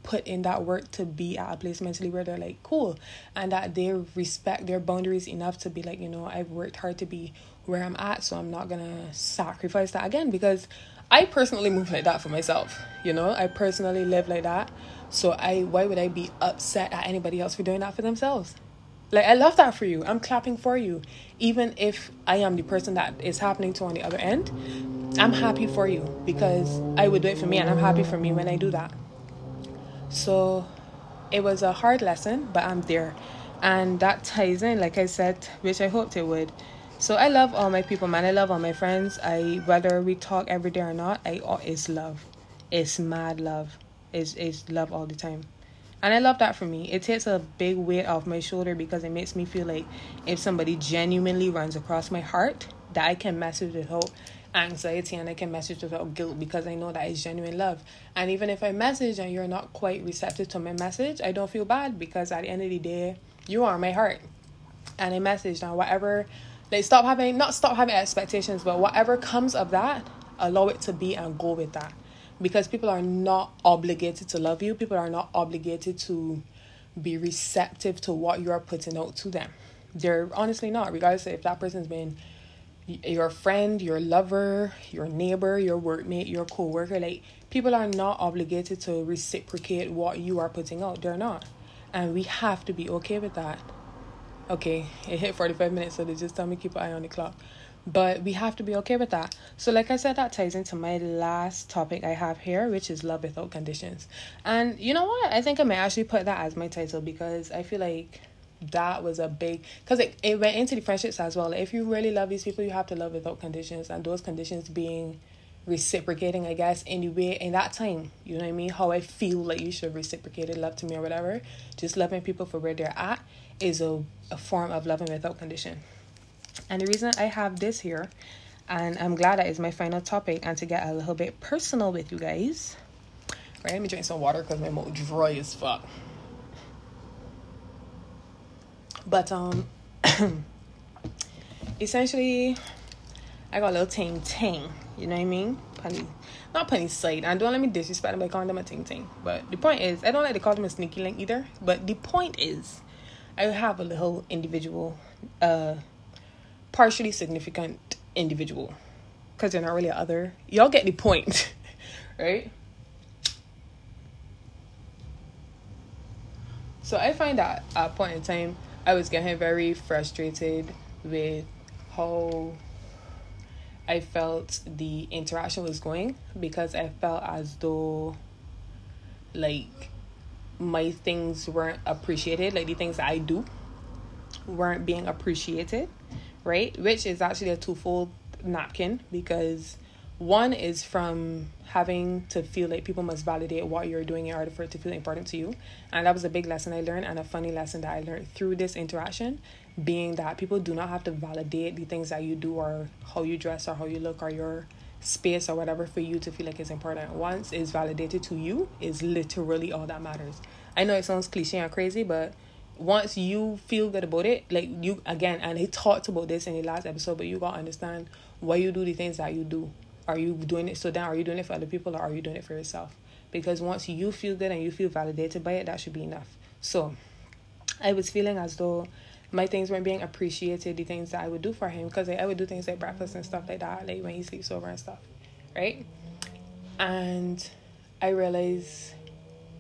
put in that work to be at a place mentally where they're like cool and that they respect their boundaries enough to be like, you know, I've worked hard to be where I'm at, so I'm not gonna sacrifice that again because I personally move like that for myself. You know, I personally live like that. So I why would I be upset at anybody else for doing that for themselves? Like I love that for you. I'm clapping for you. Even if I am the person that is happening to on the other end, I'm happy for you because I would do it for me and I'm happy for me when I do that. So it was a hard lesson, but I'm there. And that ties in, like I said, which I hoped it would. So I love all my people, man. I love all my friends. I whether we talk every day or not, I it's love. It's mad love It's is love all the time. And I love that for me. It takes a big weight off my shoulder because it makes me feel like if somebody genuinely runs across my heart, that I can message without anxiety and I can message without guilt because I know that is genuine love. And even if I message and you're not quite receptive to my message, I don't feel bad because at the end of the day, you are my heart. And I message now whatever like stop having not stop having expectations, but whatever comes of that, allow it to be and go with that because people are not obligated to love you people are not obligated to be receptive to what you are putting out to them they're honestly not regardless if that person's been your friend, your lover, your neighbor, your workmate, your co-worker, like people are not obligated to reciprocate what you are putting out. They're not. And we have to be okay with that. Okay, it hit 45 minutes, so they just tell me keep an eye on the clock. But we have to be okay with that. So, like I said, that ties into my last topic I have here, which is love without conditions. And you know what? I think I may actually put that as my title because I feel like that was a big because it, it went into the friendships as well. Like if you really love these people, you have to love without conditions, and those conditions being reciprocating, I guess, anyway in that time. You know what I mean? How I feel like you should reciprocate love to me or whatever. Just loving people for where they're at is a, a form of loving without condition. And the reason I have this here, and I'm glad that is my final topic, and to get a little bit personal with you guys. Right, let me drink some water because my mouth dry as fuck. But um essentially I got a little ting ting, you know what I mean? Punny not punny side. And don't let me disrespect them by calling them a ting ting. But the point is I don't like to call them a sneaky link either. But the point is I have a little individual, uh partially significant individual. Because they're not really other. Y'all get the point, right? So I find that at a point in time I was getting very frustrated with how I felt the interaction was going because I felt as though like my things weren't appreciated, like the things I do weren't being appreciated, right? Which is actually a twofold napkin because one is from having to feel like people must validate what you're doing in order for it to feel important to you. And that was a big lesson I learned and a funny lesson that I learned through this interaction, being that people do not have to validate the things that you do or how you dress or how you look or your space or whatever for you to feel like it's important. Once it's validated to you is literally all that matters. I know it sounds cliche and crazy, but once you feel good about it, like you again, and he talked about this in the last episode, but you gotta understand why you do the things that you do are you doing it so then are you doing it for other people or are you doing it for yourself? Because once you feel good and you feel validated by it, that should be enough. So I was feeling as though my things weren't being appreciated, the things that I would do for him, because I would do things like breakfast and stuff like that, like when he sleeps over and stuff, right? And I realized,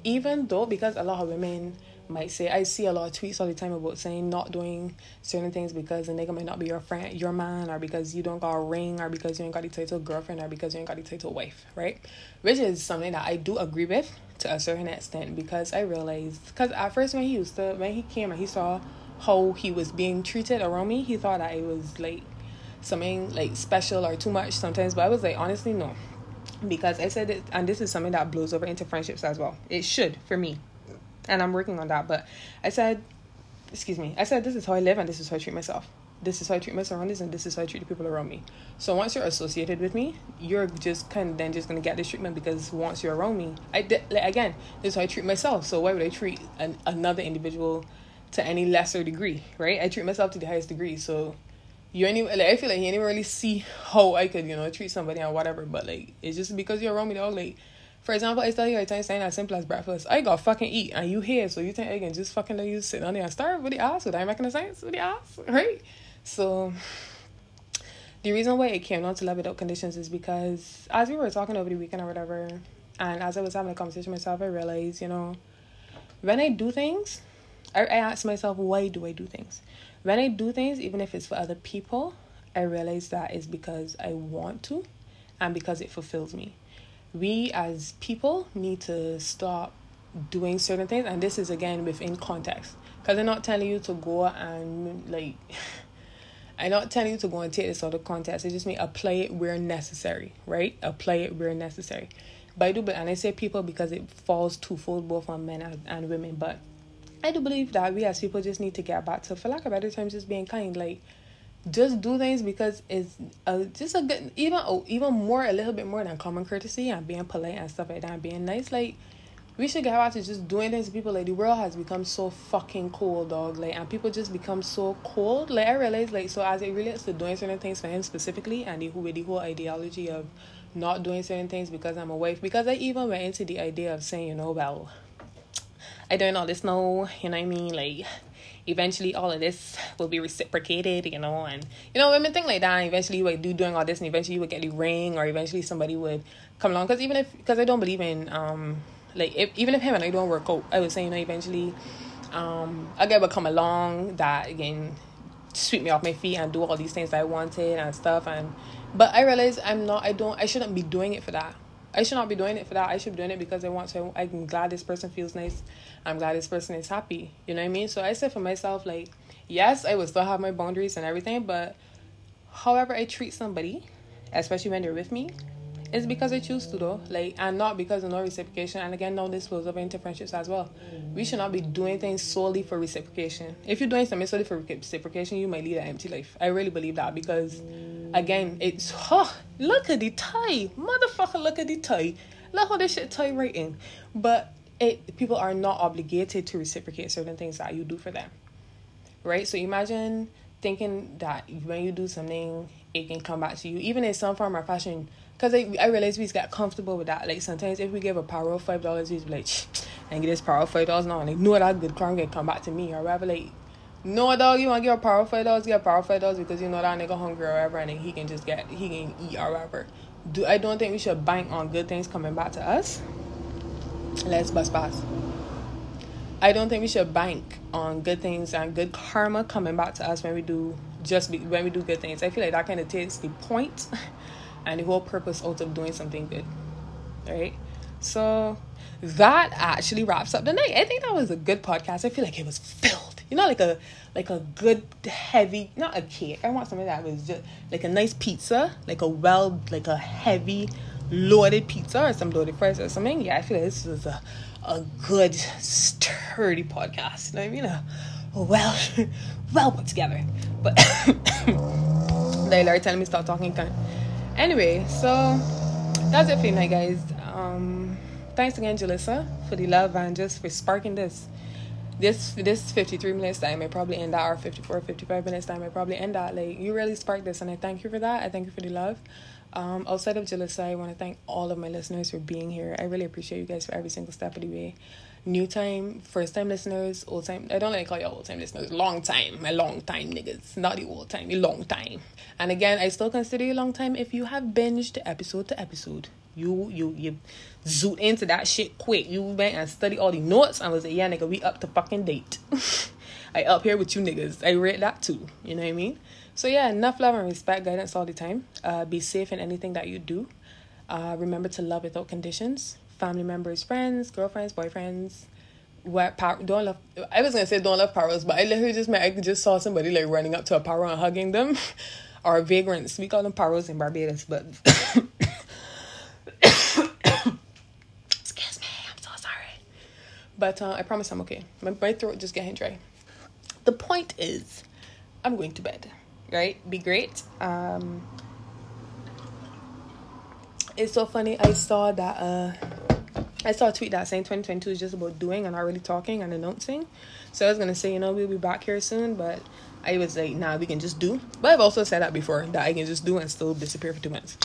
even though, because a lot of women might say I see a lot of tweets all the time about saying not doing certain things because a nigga might not be your friend, your man, or because you don't got a ring, or because you ain't got the title girlfriend, or because you ain't got the title wife, right? Which is something that I do agree with to a certain extent because I realized because at first when he used to when he came and he saw how he was being treated around me, he thought that it was like something like special or too much sometimes. But I was like, honestly, no. Because I said it, and this is something that blows over into friendships as well. It should for me and I'm working on that. But I said, excuse me, I said this is how I live and this is how I treat myself. This is how I treat my surroundings and this is how I treat the people around me. So once you're associated with me, you're just kind of then just gonna get this treatment because once you're around me, I did like again, this is how I treat myself. So why would I treat an, another individual to any lesser degree, right? I treat myself to the highest degree. So you ain't even, like I feel like you ain't even really see how I could you know treat somebody and whatever. But like it's just because you're around me, dog. Like for example, I tell you I time saying as simple as breakfast. I got fucking eat and you here, so you think I can just fucking let you sit on there and starve with the ass without making a sense with the ass, right? So the reason why it came down to love without conditions is because as we were talking over the weekend or whatever, and as I was having a conversation myself, I realized, you know, when I do things, I, I ask myself, why do I do things? When I do things, even if it's for other people, I realize that is because I want to and because it fulfills me we as people need to stop doing certain things and this is again within context. Because i'm not telling you to go and like i'm not telling you to go and take this out of context. I just mean apply it where necessary right? Apply it where necessary. But i do but and i say people because it falls twofold both on men and, and women but i do believe that we as people just need to get back to for lack of better terms just being kind. Like just do things because it's a, just a good even oh, even more a little bit more than common courtesy and being polite and stuff like that and being nice. Like we should get out to just doing things to people. Like the world has become so fucking cold dog. Like and people just become so cold. Like I realize like so as it relates to doing certain things for him specifically and the, with the whole ideology of not doing certain things because I'm a wife because I even went into the idea of saying you know well I don't know this no, you know what I mean? Like eventually all of this will be reciprocated, you know, and you know, women think like that. And eventually, you would do doing all this, and eventually you would get the ring, or eventually somebody would come along. Because even if, because I don't believe in, um, like if, even if him and I don't work out, I would say you know eventually, um, a guy would come along that again sweep me off my feet and do all these things I wanted and stuff and but I realize I'm not I don't I shouldn't be doing it for that. I should not be doing it for that. I should be doing it because I want to I'm glad this person feels nice. I'm glad this person is happy. You know what I mean? So I said for myself like yes, I will still have my boundaries and everything, but however I treat somebody, especially when they're with me, it's because I choose to though. Like and not because of no reciprocation. And again, no, this goes over into friendships as well. We should not be doing things solely for reciprocation. If you're doing something solely for reciprocation, you might lead an empty life. I really believe that because again, it's oh, look at the tie. Motherfucker, look at the tie. Look how this shit tie right in. But it people are not obligated to reciprocate certain things that you do for them. Right? So imagine thinking that when you do something, it can come back to you, even in some form or fashion Cause I, I realize we just got comfortable with that. Like sometimes if we give a power five dollars, we be like, and get this power five dollars now, and like know that good car can come back to me or whatever. Like, no dog, you want to give a power five dollars, get a power five dollars because you know that nigga hungry or whatever, and he can just get he can eat or whatever. Do I don't think we should bank on good things coming back to us. Let's bust pass. I don't think we should bank on good things and good karma coming back to us when we do just be, when we do good things. I feel like that kind of takes the point and the whole purpose out of doing something good. Right? So that actually wraps up the night. I think that was a good podcast. I feel like it was filled. You know, like a like a good heavy not a cake. I want something that was just like a nice pizza, like a well like a heavy loaded pizza or some loaded fries or something. Yeah, I feel like this was a a good sturdy podcast. You know what I mean? A, well well put together. But they are telling me stop talking anyway, so that's it for tonight, guys. Um, thanks again, Jalissa, for the love and just for sparking this. This this 53 minutes time I probably end that or 54 55 minutes time I probably end that like you really sparked this and I thank you for that I thank you for the love um, outside of Jalissa I want to thank all of my listeners for being here I really appreciate you guys for every single step of the way new time, first time listeners, old time. I don't like call you old time listeners. Long time, a long time niggas, not the old time, a long time. And again, I still consider you long time if you have binged episode to episode. You you you zoot into that shit quick. You went and study all the notes and was like, yeah, nigga, we up to fucking date. I up here with you niggas. I read that too. You know what I mean? So yeah, enough love and respect, guidance all the time. Uh, be safe in anything that you do. Uh, remember to love without conditions family members, friends, girlfriends, boyfriends. What? Don't love. I was gonna say don't love powers, but I literally just met. I just saw somebody like running up to a power and hugging them, or vagrants. We call them powers in Barbados, but. Excuse me, I'm so sorry. But uh, I promise I'm okay. My, my throat just getting dry. The point is, I'm going to bed. Right? Be great. Um, it's so funny. I saw that. Uh, I saw a tweet that saying 2022 is just about doing and not really talking and announcing. So I was gonna say, you know, we'll be back here soon, but I was like, nah, we can just do. But I've also said that before that I can just do and still disappear for two months.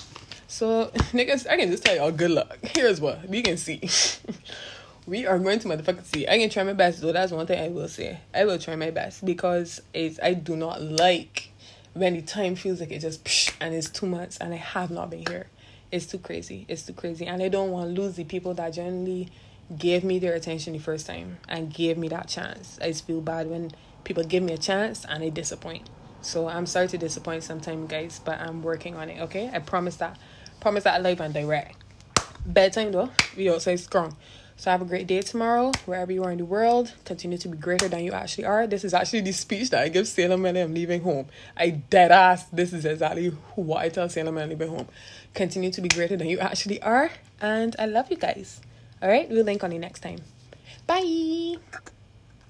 So niggas, I can just tell y'all good luck. Here's what we can see. we are going to motherfucking see. I can try my best though. That's one thing I will say. I will try my best because it's I do not like when the time feels like it just and it's two months and I have not been here it's too crazy. It's too crazy. And I don't want to lose the people that generally gave me their attention the first time and gave me that chance. I just feel bad when people give me a chance and they disappoint. So I'm sorry to disappoint sometimes, guys, but I'm working on it, okay? I promise that. Promise that live and direct. Bedtime though, we also strong. So have a great day tomorrow, wherever you are in the world. Continue to be greater than you actually are. This is actually the speech that I give Salem when I'm leaving home. I dead ass. This is exactly what I tell Salem when I'm leaving home. Continue to be greater than you actually are. And I love you guys. All right, we'll link on you next time. Bye.